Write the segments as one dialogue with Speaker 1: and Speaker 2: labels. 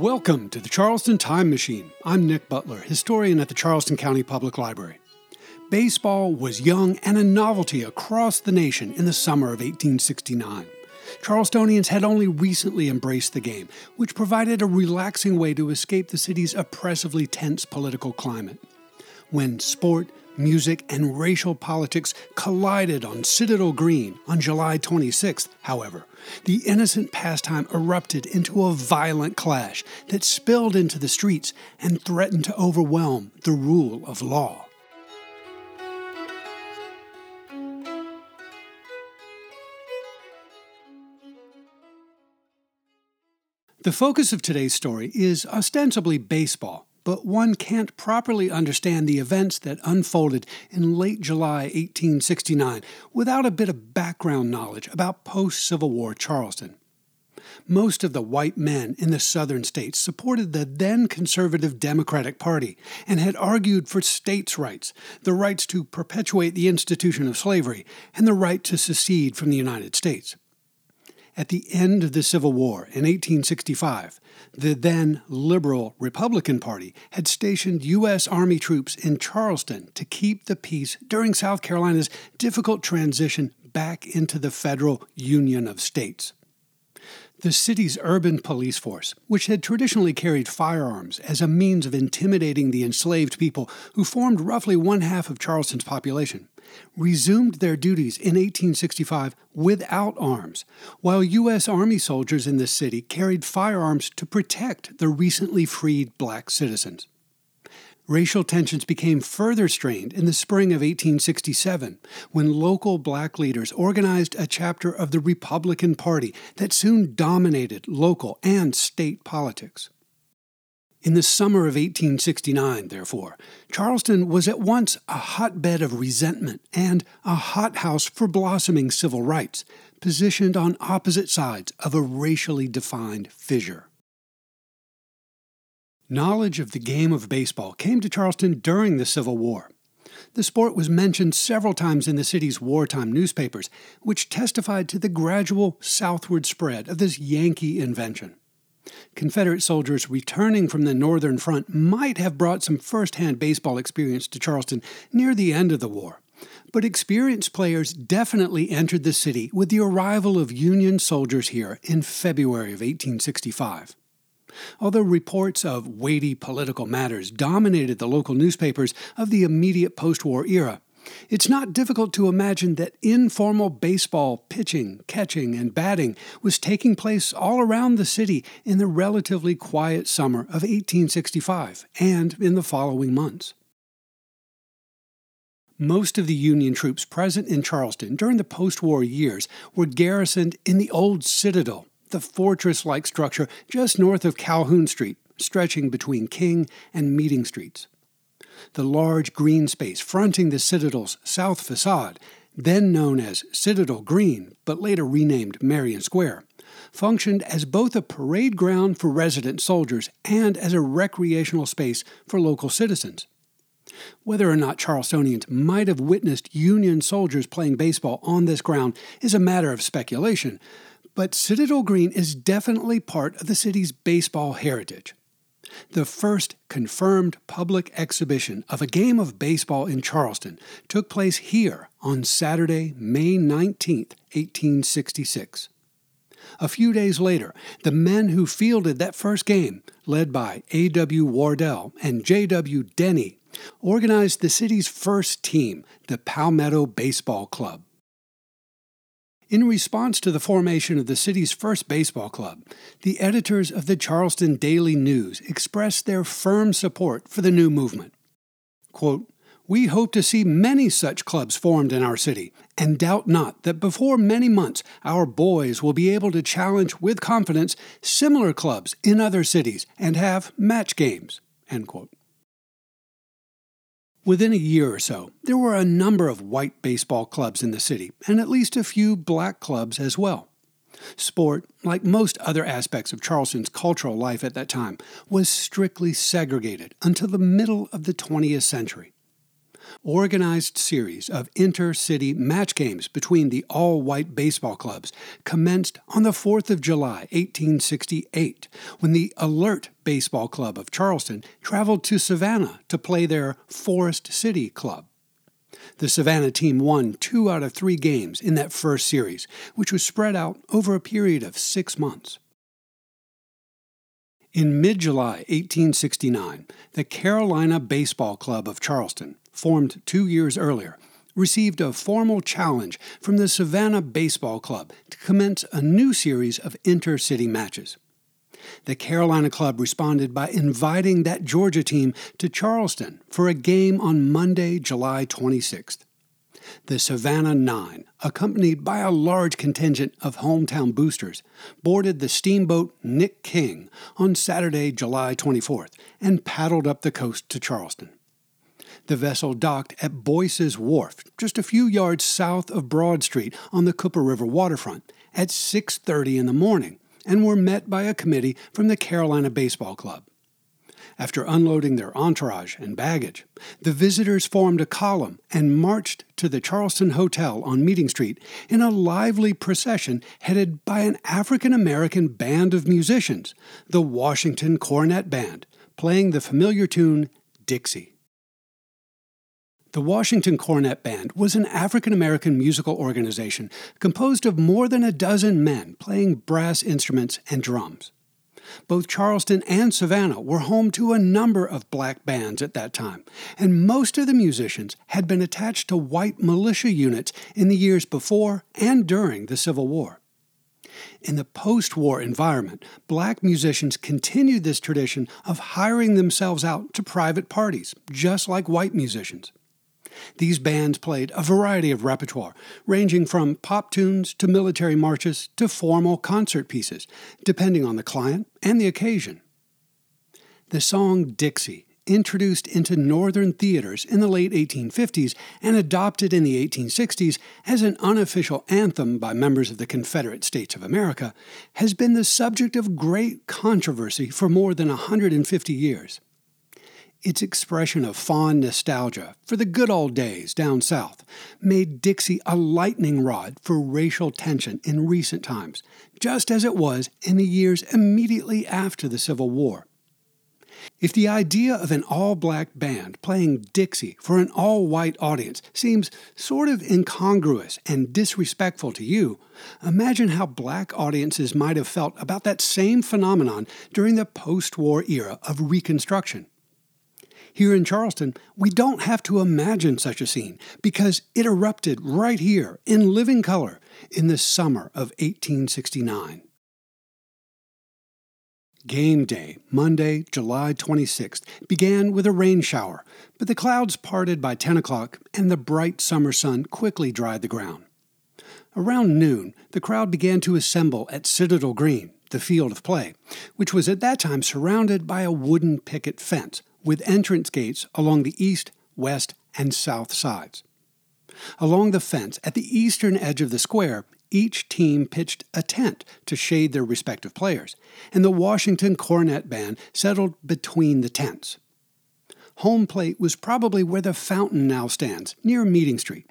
Speaker 1: Welcome to the Charleston Time Machine. I'm Nick Butler, historian at the Charleston County Public Library. Baseball was young and a novelty across the nation in the summer of 1869. Charlestonians had only recently embraced the game, which provided a relaxing way to escape the city's oppressively tense political climate. When sport, music, and racial politics collided on Citadel Green on July 26th, however, the innocent pastime erupted into a violent clash that spilled into the streets and threatened to overwhelm the rule of law. The focus of today's story is ostensibly baseball, but one can't properly understand the events that unfolded in late July 1869 without a bit of background knowledge about post Civil War Charleston. Most of the white men in the southern states supported the then conservative Democratic Party and had argued for states' rights, the rights to perpetuate the institution of slavery, and the right to secede from the United States. At the end of the Civil War in 1865, the then liberal Republican Party had stationed U.S. Army troops in Charleston to keep the peace during South Carolina's difficult transition back into the federal Union of States. The city's urban police force, which had traditionally carried firearms as a means of intimidating the enslaved people who formed roughly one half of Charleston's population, resumed their duties in 1865 without arms, while U.S. Army soldiers in the city carried firearms to protect the recently freed black citizens. Racial tensions became further strained in the spring of 1867 when local black leaders organized a chapter of the Republican Party that soon dominated local and state politics. In the summer of 1869, therefore, Charleston was at once a hotbed of resentment and a hothouse for blossoming civil rights, positioned on opposite sides of a racially defined fissure. Knowledge of the game of baseball came to Charleston during the Civil War. The sport was mentioned several times in the city's wartime newspapers, which testified to the gradual southward spread of this Yankee invention. Confederate soldiers returning from the Northern Front might have brought some first hand baseball experience to Charleston near the end of the war. But experienced players definitely entered the city with the arrival of Union soldiers here in February of 1865. Although reports of weighty political matters dominated the local newspapers of the immediate post war era, it's not difficult to imagine that informal baseball pitching, catching, and batting was taking place all around the city in the relatively quiet summer of 1865 and in the following months. Most of the Union troops present in Charleston during the post war years were garrisoned in the old Citadel, the fortress like structure just north of Calhoun Street, stretching between King and Meeting Streets the large green space fronting the Citadel's south facade, then known as Citadel Green, but later renamed Marion Square, functioned as both a parade ground for resident soldiers and as a recreational space for local citizens. Whether or not Charlestonians might have witnessed Union soldiers playing baseball on this ground is a matter of speculation, but Citadel Green is definitely part of the city's baseball heritage. The first confirmed public exhibition of a game of baseball in Charleston took place here on Saturday, May 19, 1866. A few days later, the men who fielded that first game, led by A.W. Wardell and J.W. Denny, organized the city's first team, the Palmetto Baseball Club. In response to the formation of the city's first baseball club, the editors of the Charleston Daily News expressed their firm support for the new movement. Quote, we hope to see many such clubs formed in our city, and doubt not that before many months our boys will be able to challenge with confidence similar clubs in other cities and have match games. End quote. Within a year or so, there were a number of white baseball clubs in the city, and at least a few black clubs as well. Sport, like most other aspects of Charleston's cultural life at that time, was strictly segregated until the middle of the 20th century. Organized series of inter-city match games between the all-white baseball clubs commenced on the 4th of July, 1868, when the Alert Baseball Club of Charleston traveled to Savannah to play their Forest City Club. The Savannah team won two out of three games in that first series, which was spread out over a period of six months. In mid July 1869, the Carolina Baseball Club of Charleston, formed two years earlier, received a formal challenge from the Savannah Baseball Club to commence a new series of intercity matches. The Carolina Club responded by inviting that Georgia team to Charleston for a game on Monday, July 26th the Savannah Nine, accompanied by a large contingent of hometown boosters, boarded the steamboat Nick King on Saturday, July 24th, and paddled up the coast to Charleston. The vessel docked at Boyce's Wharf, just a few yards south of Broad Street on the Cooper River waterfront, at 6:30 in the morning, and were met by a committee from the Carolina Baseball Club. After unloading their entourage and baggage, the visitors formed a column and marched to the Charleston Hotel on Meeting Street in a lively procession headed by an African American band of musicians, the Washington Cornet Band, playing the familiar tune Dixie. The Washington Cornet Band was an African American musical organization composed of more than a dozen men playing brass instruments and drums. Both Charleston and Savannah were home to a number of black bands at that time, and most of the musicians had been attached to white militia units in the years before and during the Civil War. In the post war environment, black musicians continued this tradition of hiring themselves out to private parties, just like white musicians. These bands played a variety of repertoire, ranging from pop tunes to military marches to formal concert pieces, depending on the client and the occasion. The song Dixie, introduced into Northern theaters in the late 1850s and adopted in the 1860s as an unofficial anthem by members of the Confederate States of America, has been the subject of great controversy for more than 150 years. Its expression of fond nostalgia for the good old days down south made Dixie a lightning rod for racial tension in recent times, just as it was in the years immediately after the Civil War. If the idea of an all black band playing Dixie for an all white audience seems sort of incongruous and disrespectful to you, imagine how black audiences might have felt about that same phenomenon during the post war era of Reconstruction. Here in Charleston, we don't have to imagine such a scene because it erupted right here in living color in the summer of 1869. Game day, Monday, July 26th, began with a rain shower, but the clouds parted by 10 o'clock and the bright summer sun quickly dried the ground. Around noon, the crowd began to assemble at Citadel Green, the field of play, which was at that time surrounded by a wooden picket fence with entrance gates along the east, west, and south sides. Along the fence, at the eastern edge of the square, each team pitched a tent to shade their respective players, and the Washington Cornet Band settled between the tents. Home plate was probably where the fountain now stands, near Meeting Street.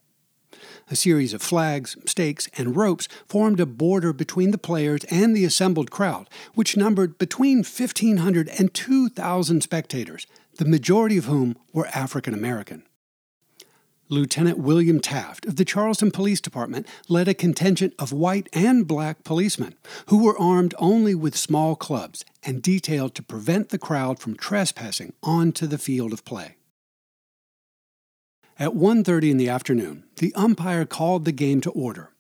Speaker 1: A series of flags, stakes, and ropes formed a border between the players and the assembled crowd, which numbered between 1,500 and 2,000 spectators, the majority of whom were African American. Lieutenant William Taft of the Charleston Police Department led a contingent of white and black policemen who were armed only with small clubs and detailed to prevent the crowd from trespassing onto the field of play. At 1:30 in the afternoon, the umpire called the game to order.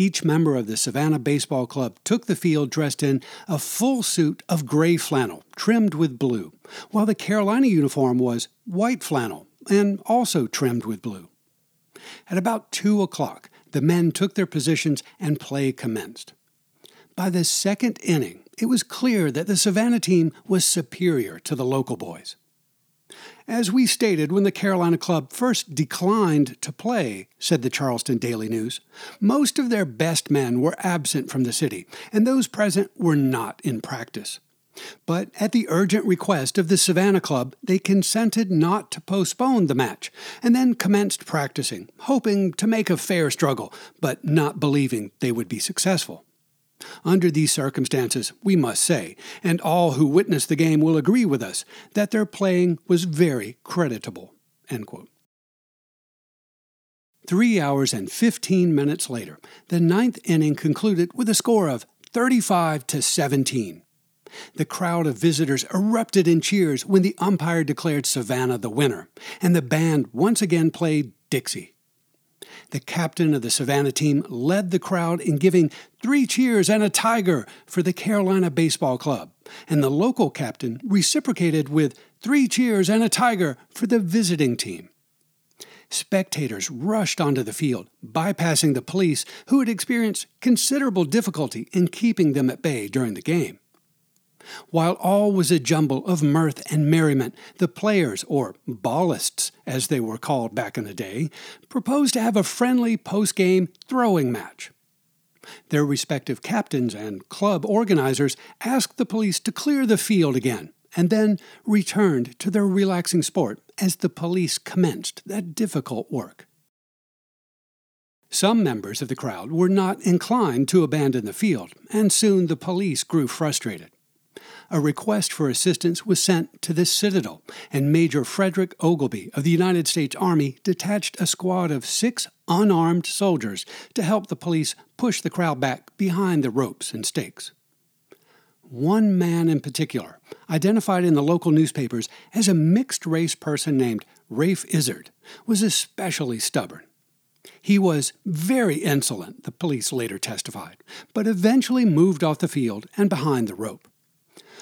Speaker 1: Each member of the Savannah Baseball Club took the field dressed in a full suit of gray flannel trimmed with blue, while the Carolina uniform was white flannel and also trimmed with blue. At about 2 o'clock, the men took their positions and play commenced. By the second inning, it was clear that the Savannah team was superior to the local boys. As we stated when the Carolina Club first declined to play, said the Charleston Daily News, most of their best men were absent from the city, and those present were not in practice. But at the urgent request of the Savannah Club, they consented not to postpone the match, and then commenced practicing, hoping to make a fair struggle, but not believing they would be successful. Under these circumstances, we must say, and all who witnessed the game will agree with us, that their playing was very creditable. Three hours and 15 minutes later, the ninth inning concluded with a score of 35 to 17. The crowd of visitors erupted in cheers when the umpire declared Savannah the winner, and the band once again played Dixie. The captain of the Savannah team led the crowd in giving three cheers and a tiger for the Carolina Baseball Club, and the local captain reciprocated with three cheers and a tiger for the visiting team. Spectators rushed onto the field, bypassing the police, who had experienced considerable difficulty in keeping them at bay during the game. While all was a jumble of mirth and merriment, the players, or ballists as they were called back in the day, proposed to have a friendly post game throwing match. Their respective captains and club organizers asked the police to clear the field again, and then returned to their relaxing sport as the police commenced that difficult work. Some members of the crowd were not inclined to abandon the field, and soon the police grew frustrated a request for assistance was sent to this citadel, and Major Frederick Ogilby of the United States Army detached a squad of six unarmed soldiers to help the police push the crowd back behind the ropes and stakes. One man in particular, identified in the local newspapers as a mixed race person named Rafe Izard, was especially stubborn. He was very insolent, the police later testified, but eventually moved off the field and behind the rope.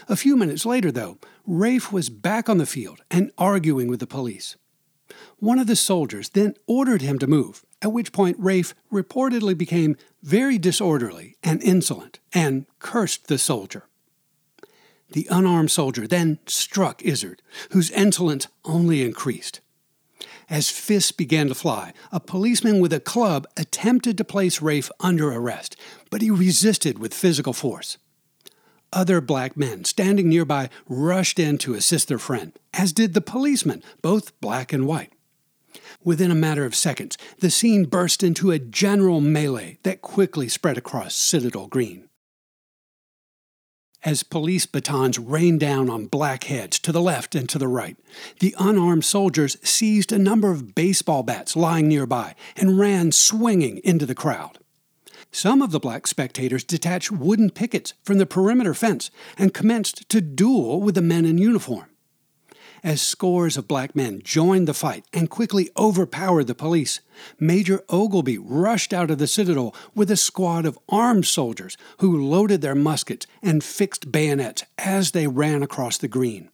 Speaker 1: A few minutes later, though, Rafe was back on the field and arguing with the police. One of the soldiers then ordered him to move, at which point Rafe reportedly became very disorderly and insolent and cursed the soldier. The unarmed soldier then struck Izard, whose insolence only increased. As fists began to fly, a policeman with a club attempted to place Rafe under arrest, but he resisted with physical force. Other black men standing nearby rushed in to assist their friend, as did the policemen, both black and white. Within a matter of seconds, the scene burst into a general melee that quickly spread across Citadel Green. As police batons rained down on black heads to the left and to the right, the unarmed soldiers seized a number of baseball bats lying nearby and ran swinging into the crowd. Some of the black spectators detached wooden pickets from the perimeter fence and commenced to duel with the men in uniform. As scores of black men joined the fight and quickly overpowered the police, Major Ogilby rushed out of the citadel with a squad of armed soldiers who loaded their muskets and fixed bayonets as they ran across the green.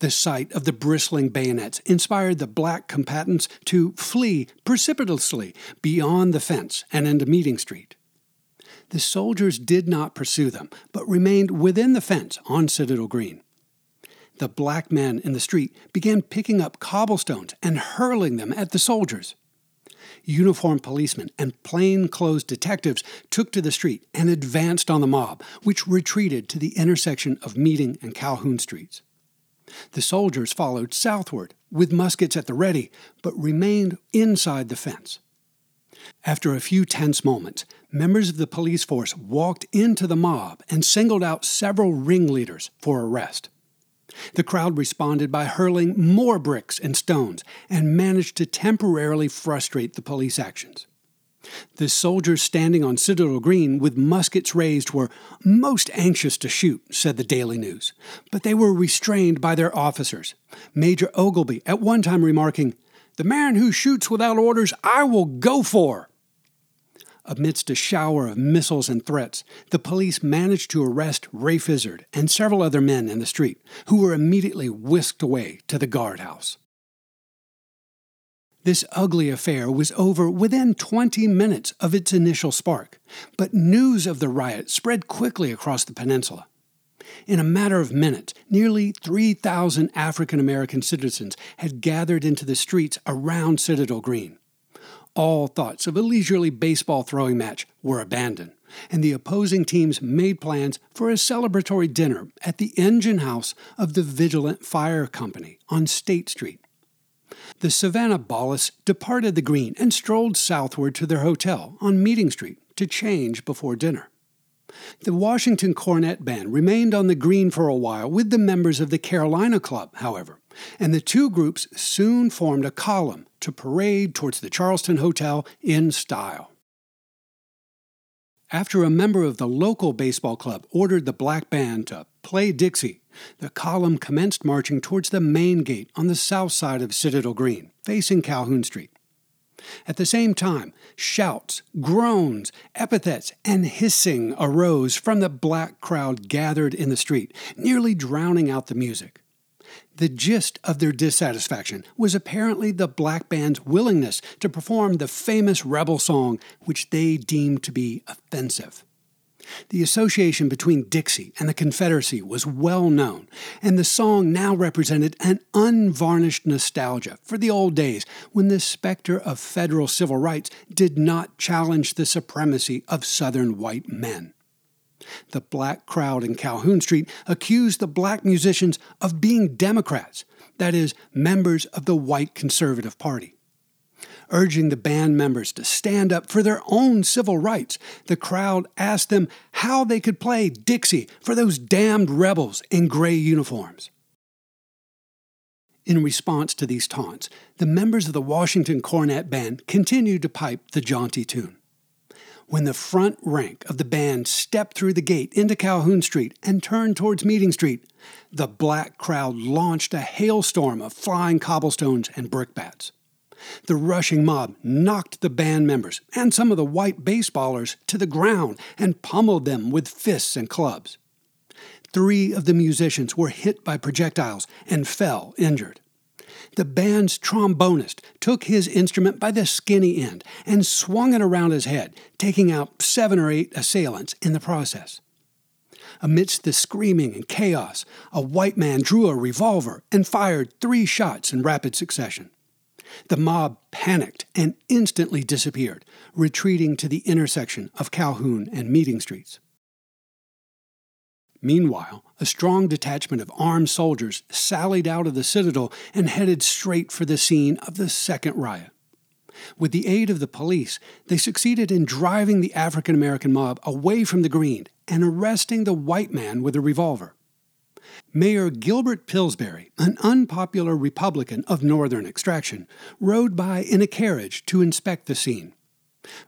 Speaker 1: The sight of the bristling bayonets inspired the black combatants to flee precipitously beyond the fence and into Meeting Street. The soldiers did not pursue them, but remained within the fence on Citadel Green. The black men in the street began picking up cobblestones and hurling them at the soldiers. Uniformed policemen and plain-clothes detectives took to the street and advanced on the mob, which retreated to the intersection of Meeting and Calhoun Streets. The soldiers followed southward with muskets at the ready, but remained inside the fence. After a few tense moments, members of the police force walked into the mob and singled out several ringleaders for arrest. The crowd responded by hurling more bricks and stones and managed to temporarily frustrate the police actions. The soldiers standing on Citadel Green with muskets raised were most anxious to shoot, said the Daily News, but they were restrained by their officers. Major Ogilby at one time remarking, The man who shoots without orders, I will go for. Amidst a shower of missiles and threats, the police managed to arrest Rafe Izard and several other men in the street, who were immediately whisked away to the guardhouse. This ugly affair was over within 20 minutes of its initial spark, but news of the riot spread quickly across the peninsula. In a matter of minutes, nearly 3,000 African American citizens had gathered into the streets around Citadel Green. All thoughts of a leisurely baseball throwing match were abandoned, and the opposing teams made plans for a celebratory dinner at the engine house of the Vigilant Fire Company on State Street. The Savannah Ballas departed the green and strolled southward to their hotel on Meeting Street to change before dinner. The Washington Cornet Band remained on the green for a while with the members of the Carolina Club, however, and the two groups soon formed a column to parade towards the Charleston Hotel in style. After a member of the local baseball club ordered the black band to play Dixie, the column commenced marching towards the main gate on the south side of Citadel Green, facing Calhoun Street. At the same time, shouts, groans, epithets, and hissing arose from the black crowd gathered in the street, nearly drowning out the music. The gist of their dissatisfaction was apparently the black band's willingness to perform the famous rebel song, which they deemed to be offensive. The association between Dixie and the Confederacy was well known, and the song now represented an unvarnished nostalgia for the old days when the specter of federal civil rights did not challenge the supremacy of Southern white men. The black crowd in Calhoun Street accused the black musicians of being Democrats, that is, members of the white conservative party. Urging the band members to stand up for their own civil rights, the crowd asked them how they could play Dixie for those damned rebels in gray uniforms. In response to these taunts, the members of the Washington Cornet Band continued to pipe the jaunty tune when the front rank of the band stepped through the gate into Calhoun Street and turned towards Meeting Street, the black crowd launched a hailstorm of flying cobblestones and brickbats. The rushing mob knocked the band members and some of the white baseballers to the ground and pummeled them with fists and clubs. Three of the musicians were hit by projectiles and fell injured the band's trombonist took his instrument by the skinny end and swung it around his head, taking out seven or eight assailants in the process. Amidst the screaming and chaos, a white man drew a revolver and fired three shots in rapid succession. The mob panicked and instantly disappeared, retreating to the intersection of Calhoun and Meeting Streets. Meanwhile, a strong detachment of armed soldiers sallied out of the citadel and headed straight for the scene of the second riot. With the aid of the police, they succeeded in driving the African American mob away from the green and arresting the white man with a revolver. Mayor Gilbert Pillsbury, an unpopular Republican of Northern extraction, rode by in a carriage to inspect the scene.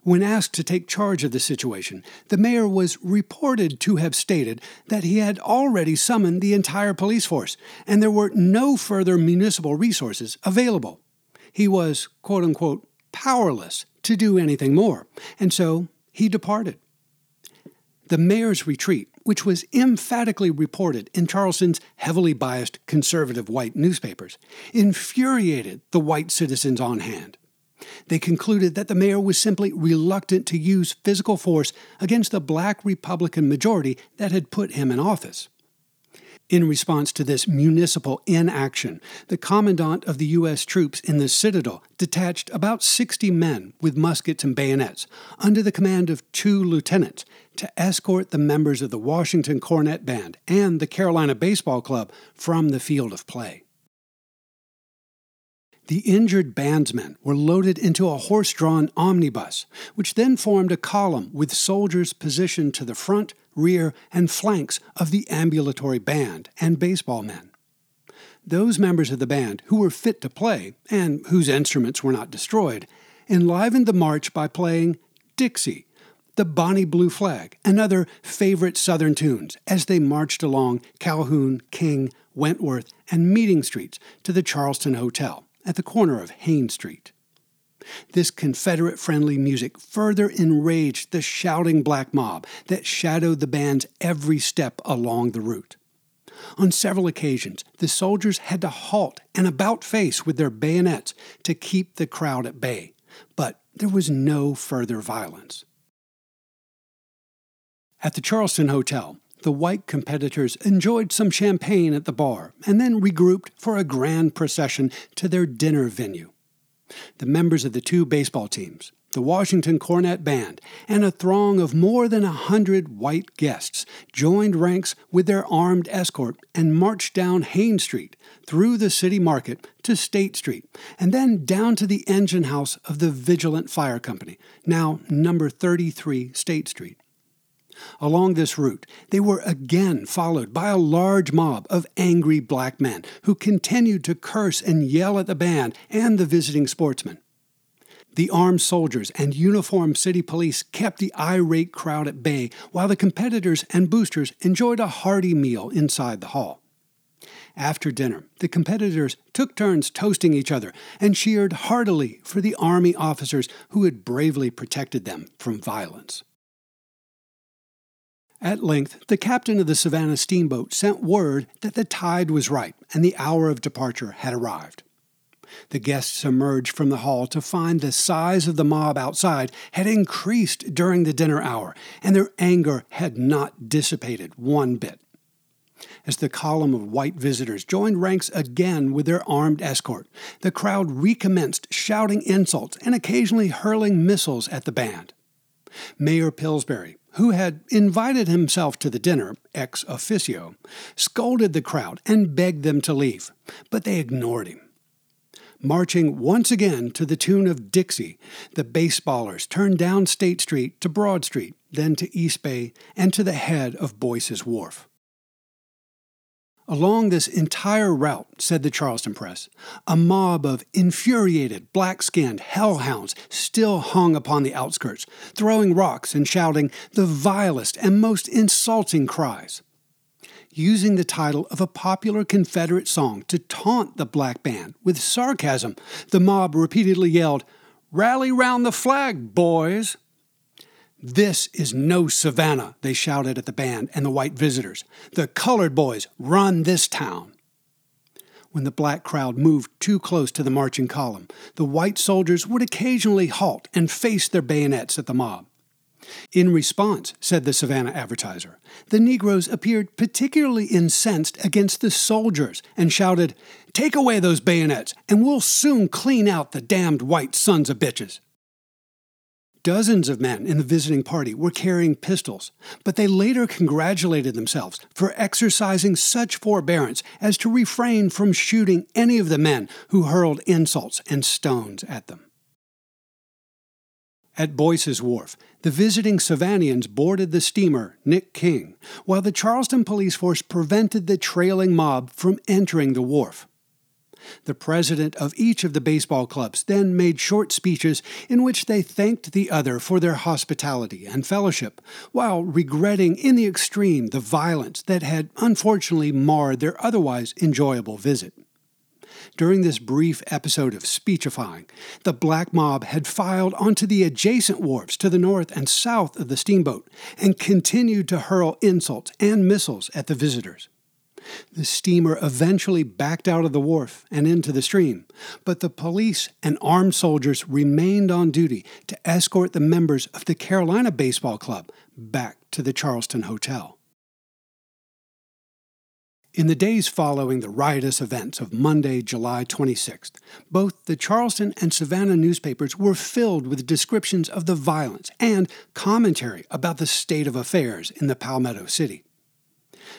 Speaker 1: When asked to take charge of the situation, the mayor was reported to have stated that he had already summoned the entire police force and there were no further municipal resources available. He was, quote unquote, powerless to do anything more, and so he departed. The mayor's retreat, which was emphatically reported in Charleston's heavily biased conservative white newspapers, infuriated the white citizens on hand. They concluded that the mayor was simply reluctant to use physical force against the black Republican majority that had put him in office. In response to this municipal inaction, the commandant of the U.S. troops in the citadel detached about 60 men with muskets and bayonets, under the command of two lieutenants, to escort the members of the Washington Cornet Band and the Carolina Baseball Club from the field of play. The injured bandsmen were loaded into a horse drawn omnibus, which then formed a column with soldiers positioned to the front, rear, and flanks of the ambulatory band and baseball men. Those members of the band who were fit to play, and whose instruments were not destroyed, enlivened the march by playing Dixie, the Bonnie Blue Flag, and other favorite Southern tunes as they marched along Calhoun, King, Wentworth, and Meeting Streets to the Charleston Hotel at the corner of Haynes Street. This Confederate friendly music further enraged the shouting black mob that shadowed the band's every step along the route. On several occasions, the soldiers had to halt and about face with their bayonets to keep the crowd at bay, but there was no further violence. At the Charleston Hotel, the white competitors enjoyed some champagne at the bar and then regrouped for a grand procession to their dinner venue. The members of the two baseball teams, the Washington Cornet Band, and a throng of more than a hundred white guests joined ranks with their armed escort and marched down Haines Street, through the city market to State Street, and then down to the engine house of the Vigilant Fire Company, now number 33 State Street. Along this route, they were again followed by a large mob of angry black men who continued to curse and yell at the band and the visiting sportsmen. The armed soldiers and uniformed city police kept the irate crowd at bay while the competitors and boosters enjoyed a hearty meal inside the hall. After dinner, the competitors took turns toasting each other and cheered heartily for the Army officers who had bravely protected them from violence. At length, the captain of the Savannah steamboat sent word that the tide was right and the hour of departure had arrived. The guests emerged from the hall to find the size of the mob outside had increased during the dinner hour, and their anger had not dissipated one bit. As the column of white visitors joined ranks again with their armed escort, the crowd recommenced shouting insults and occasionally hurling missiles at the band. Mayor Pillsbury, who had invited himself to the dinner ex officio, scolded the crowd and begged them to leave, but they ignored him. Marching once again to the tune of Dixie, the baseballers turned down State Street to Broad Street, then to East Bay, and to the head of Boyce's Wharf. Along this entire route, said the Charleston Press, a mob of infuriated, black skinned hellhounds still hung upon the outskirts, throwing rocks and shouting the vilest and most insulting cries. Using the title of a popular Confederate song to taunt the black band with sarcasm, the mob repeatedly yelled, Rally round the flag, boys! This is no Savannah, they shouted at the band and the white visitors. The colored boys run this town. When the black crowd moved too close to the marching column, the white soldiers would occasionally halt and face their bayonets at the mob. In response, said the Savannah advertiser, the Negroes appeared particularly incensed against the soldiers and shouted, Take away those bayonets, and we'll soon clean out the damned white sons of bitches. Dozens of men in the visiting party were carrying pistols, but they later congratulated themselves for exercising such forbearance as to refrain from shooting any of the men who hurled insults and stones at them. At Boyce's Wharf, the visiting Savannians boarded the steamer Nick King, while the Charleston police force prevented the trailing mob from entering the wharf. The president of each of the baseball clubs then made short speeches in which they thanked the other for their hospitality and fellowship, while regretting in the extreme the violence that had unfortunately marred their otherwise enjoyable visit. During this brief episode of speechifying, the black mob had filed onto the adjacent wharves to the north and south of the steamboat and continued to hurl insults and missiles at the visitors. The steamer eventually backed out of the wharf and into the stream, but the police and armed soldiers remained on duty to escort the members of the Carolina Baseball Club back to the Charleston Hotel. In the days following the riotous events of Monday, July 26th, both the Charleston and Savannah newspapers were filled with descriptions of the violence and commentary about the state of affairs in the Palmetto City.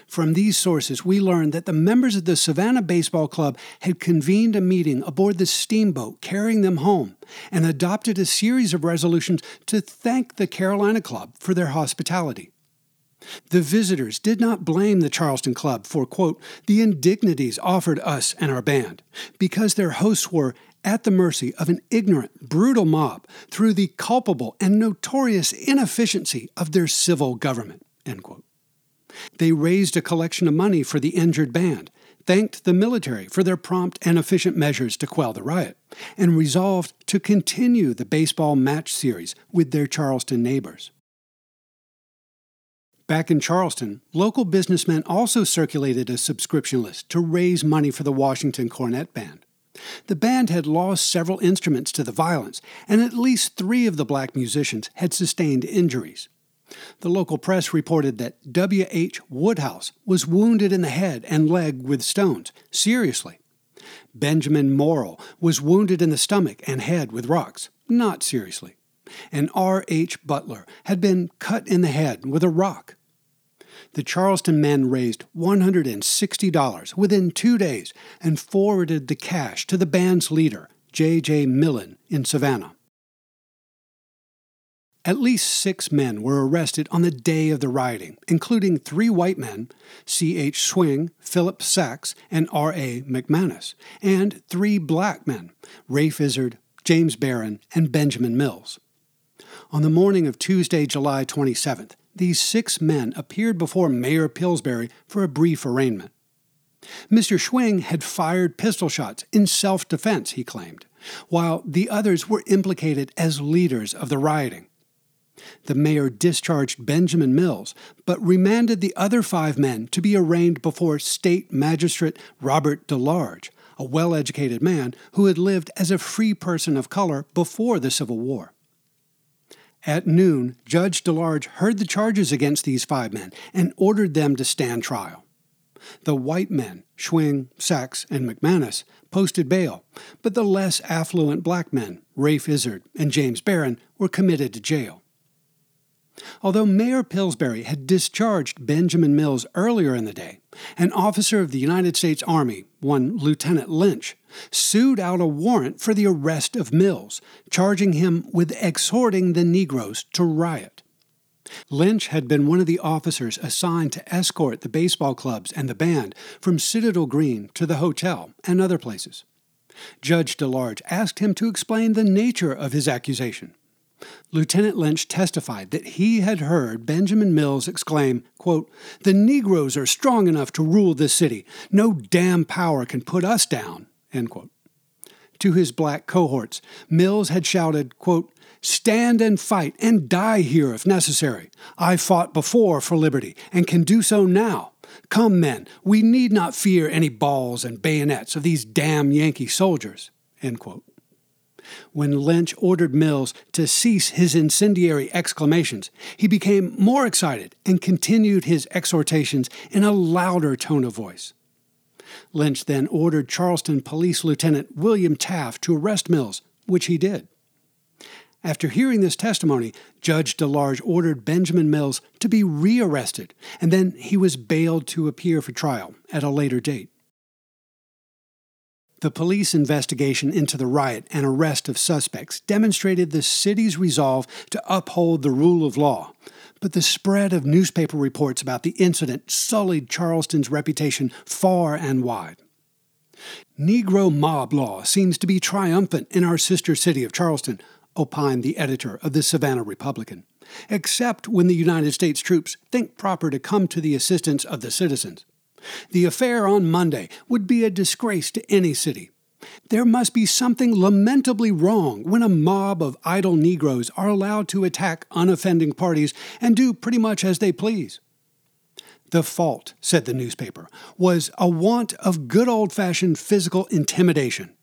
Speaker 1: From these sources, we learned that the members of the Savannah Baseball Club had convened a meeting aboard the steamboat carrying them home and adopted a series of resolutions to thank the Carolina Club for their hospitality. The visitors did not blame the Charleston Club for, quote, the indignities offered us and our band, because their hosts were at the mercy of an ignorant, brutal mob through the culpable and notorious inefficiency of their civil government, end quote. They raised a collection of money for the injured band, thanked the military for their prompt and efficient measures to quell the riot, and resolved to continue the baseball match series with their Charleston neighbors. Back in Charleston, local businessmen also circulated a subscription list to raise money for the Washington Cornet Band. The band had lost several instruments to the violence, and at least three of the black musicians had sustained injuries. The local press reported that W.H. Woodhouse was wounded in the head and leg with stones, seriously. Benjamin Morrill was wounded in the stomach and head with rocks, not seriously. and R. H. Butler had been cut in the head with a rock. The Charleston men raised $160 within two days and forwarded the cash to the band's leader, J. J. Millen, in Savannah. At least six men were arrested on the day of the rioting, including three white men, C. H. Schwing, Philip Sachs, and R. A. McManus, and three black men, Ray Izard, James Barron, and Benjamin Mills. On the morning of Tuesday, July 27th, these six men appeared before Mayor Pillsbury for a brief arraignment. Mr. Schwing had fired pistol shots in self defense, he claimed, while the others were implicated as leaders of the rioting. The mayor discharged Benjamin Mills, but remanded the other five men to be arraigned before State Magistrate Robert DeLarge, a well educated man who had lived as a free person of color before the Civil War. At noon, Judge DeLarge heard the charges against these five men and ordered them to stand trial. The white men, Schwing, Sachs, and McManus, posted bail, but the less affluent black men, Rafe Izard and James Barron, were committed to jail. Although Mayor Pillsbury had discharged Benjamin Mills earlier in the day, an officer of the United States Army, one Lieutenant Lynch, sued out a warrant for the arrest of Mills, charging him with exhorting the Negroes to riot. Lynch had been one of the officers assigned to escort the baseball clubs and the band from Citadel Green to the hotel and other places. Judge DeLarge asked him to explain the nature of his accusation. Lieutenant Lynch testified that he had heard Benjamin Mills exclaim, quote, The Negroes are strong enough to rule this city. No damn power can put us down. End quote. To his black cohorts, Mills had shouted, quote, Stand and fight and die here if necessary. I fought before for liberty and can do so now. Come, men, we need not fear any balls and bayonets of these damn Yankee soldiers. End quote when Lynch ordered Mills to cease his incendiary exclamations, he became more excited and continued his exhortations in a louder tone of voice. Lynch then ordered Charleston Police Lieutenant William Taft to arrest Mills, which he did. After hearing this testimony, Judge DeLarge ordered Benjamin Mills to be rearrested, and then he was bailed to appear for trial at a later date. The police investigation into the riot and arrest of suspects demonstrated the city's resolve to uphold the rule of law. But the spread of newspaper reports about the incident sullied Charleston's reputation far and wide. Negro mob law seems to be triumphant in our sister city of Charleston, opined the editor of the Savannah Republican, except when the United States troops think proper to come to the assistance of the citizens. The affair on Monday would be a disgrace to any city. There must be something lamentably wrong when a mob of idle Negroes are allowed to attack unoffending parties and do pretty much as they please. The fault, said the newspaper, was a want of good old fashioned physical intimidation.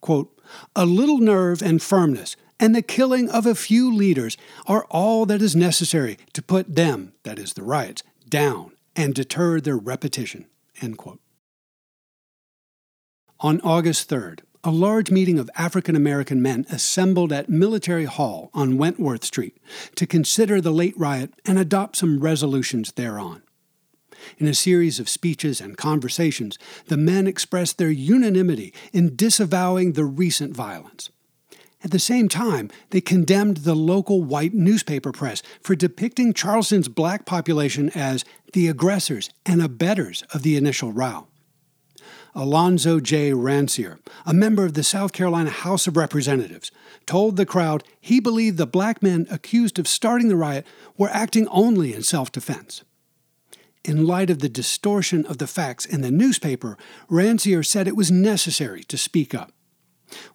Speaker 1: Quote, a little nerve and firmness, and the killing of a few leaders are all that is necessary to put them, that is, the riots, down and deter their repetition. On August 3rd, a large meeting of African American men assembled at Military Hall on Wentworth Street to consider the late riot and adopt some resolutions thereon. In a series of speeches and conversations, the men expressed their unanimity in disavowing the recent violence. At the same time, they condemned the local white newspaper press for depicting Charleston's black population as the aggressors and abettors of the initial row. Alonzo J. Ransier, a member of the South Carolina House of Representatives, told the crowd he believed the black men accused of starting the riot were acting only in self defense. In light of the distortion of the facts in the newspaper, Ransier said it was necessary to speak up.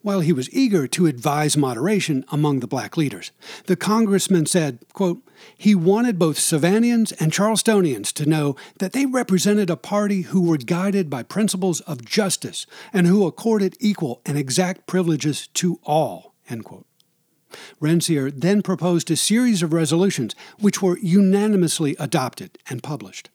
Speaker 1: While he was eager to advise moderation among the black leaders, the congressman said, quote, he wanted both Savannahans and Charlestonians to know that they represented a party who were guided by principles of justice and who accorded equal and exact privileges to all. End quote. Then proposed a series of resolutions which were unanimously adopted and published.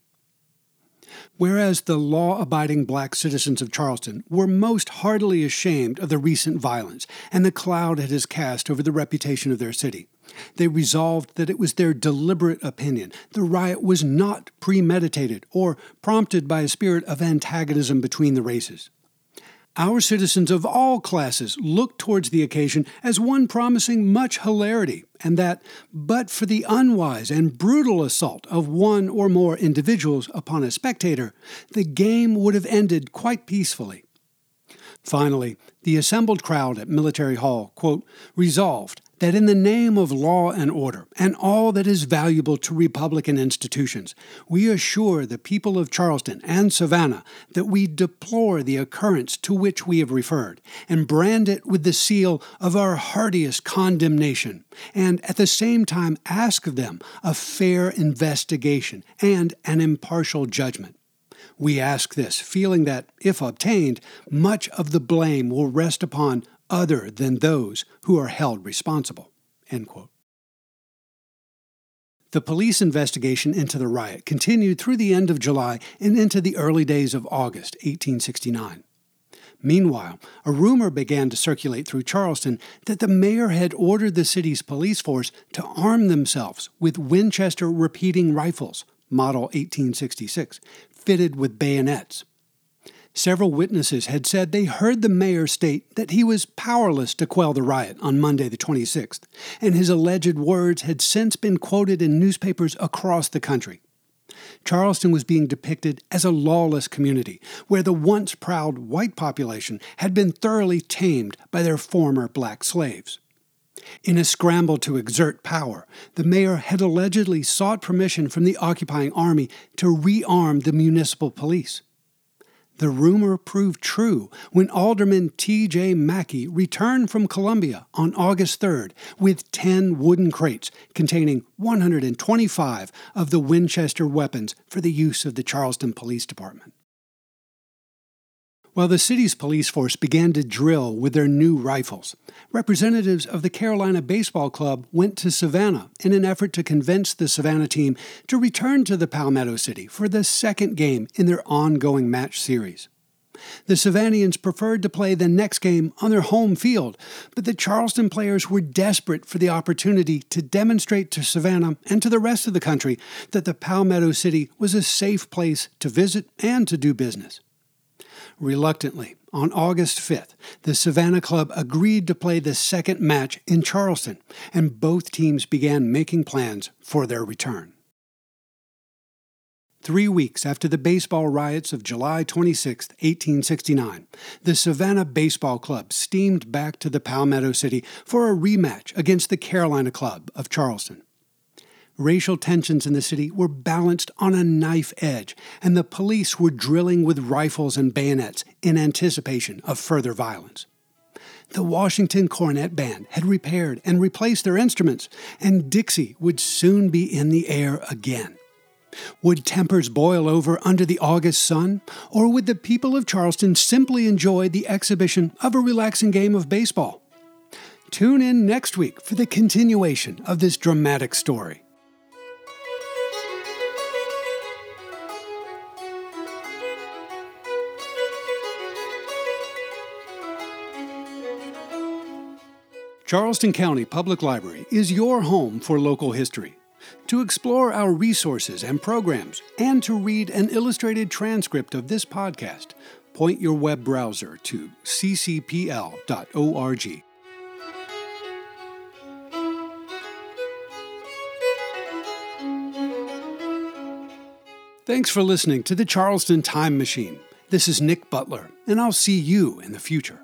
Speaker 1: Whereas the law abiding black citizens of Charleston were most heartily ashamed of the recent violence and the cloud it has cast over the reputation of their city, They resolved that it was their deliberate opinion the riot was not premeditated or prompted by a spirit of antagonism between the races. Our citizens of all classes looked towards the occasion as one promising much hilarity, and that, but for the unwise and brutal assault of one or more individuals upon a spectator, the game would have ended quite peacefully. Finally, the assembled crowd at Military Hall, quote, resolved that in the name of law and order and all that is valuable to Republican institutions, we assure the people of Charleston and Savannah that we deplore the occurrence to which we have referred and brand it with the seal of our heartiest condemnation, and at the same time ask of them a fair investigation and an impartial judgment. We ask this, feeling that, if obtained, much of the blame will rest upon other than those who are held responsible. The police investigation into the riot continued through the end of July and into the early days of August 1869. Meanwhile, a rumor began to circulate through Charleston that the mayor had ordered the city's police force to arm themselves with Winchester repeating rifles, model 1866, fitted with bayonets. Several witnesses had said they heard the mayor state that he was powerless to quell the riot on Monday, the 26th, and his alleged words had since been quoted in newspapers across the country. Charleston was being depicted as a lawless community where the once proud white population had been thoroughly tamed by their former black slaves. In a scramble to exert power, the mayor had allegedly sought permission from the occupying army to rearm the municipal police. The rumor proved true when Alderman T.J. Mackey returned from Columbia on August 3rd with 10 wooden crates containing 125 of the Winchester weapons for the use of the Charleston Police Department. While the city's police force began to drill with their new rifles, representatives of the Carolina Baseball Club went to Savannah in an effort to convince the Savannah team to return to the Palmetto City for the second game in their ongoing match series. The Savannians preferred to play the next game on their home field, but the Charleston players were desperate for the opportunity to demonstrate to Savannah and to the rest of the country that the Palmetto City was a safe place to visit and to do business. Reluctantly, on August 5th, the Savannah Club agreed to play the second match in Charleston, and both teams began making plans for their return. Three weeks after the baseball riots of July 26, 1869, the Savannah Baseball Club steamed back to the Palmetto City for a rematch against the Carolina Club of Charleston racial tensions in the city were balanced on a knife edge, and the police were drilling with rifles and bayonets in anticipation of further violence. The Washington Cornet Band had repaired and replaced their instruments, and Dixie would soon be in the air again. Would tempers boil over under the August sun, or would the people of Charleston simply enjoy the exhibition of a relaxing game of baseball? Tune in next week for the continuation of this dramatic story. Charleston County Public Library is your home for local history. To explore our resources and programs, and to read an illustrated transcript of this podcast, point your web browser to ccpl.org. Thanks for listening to the Charleston Time Machine. This is Nick Butler, and I'll see you in the future.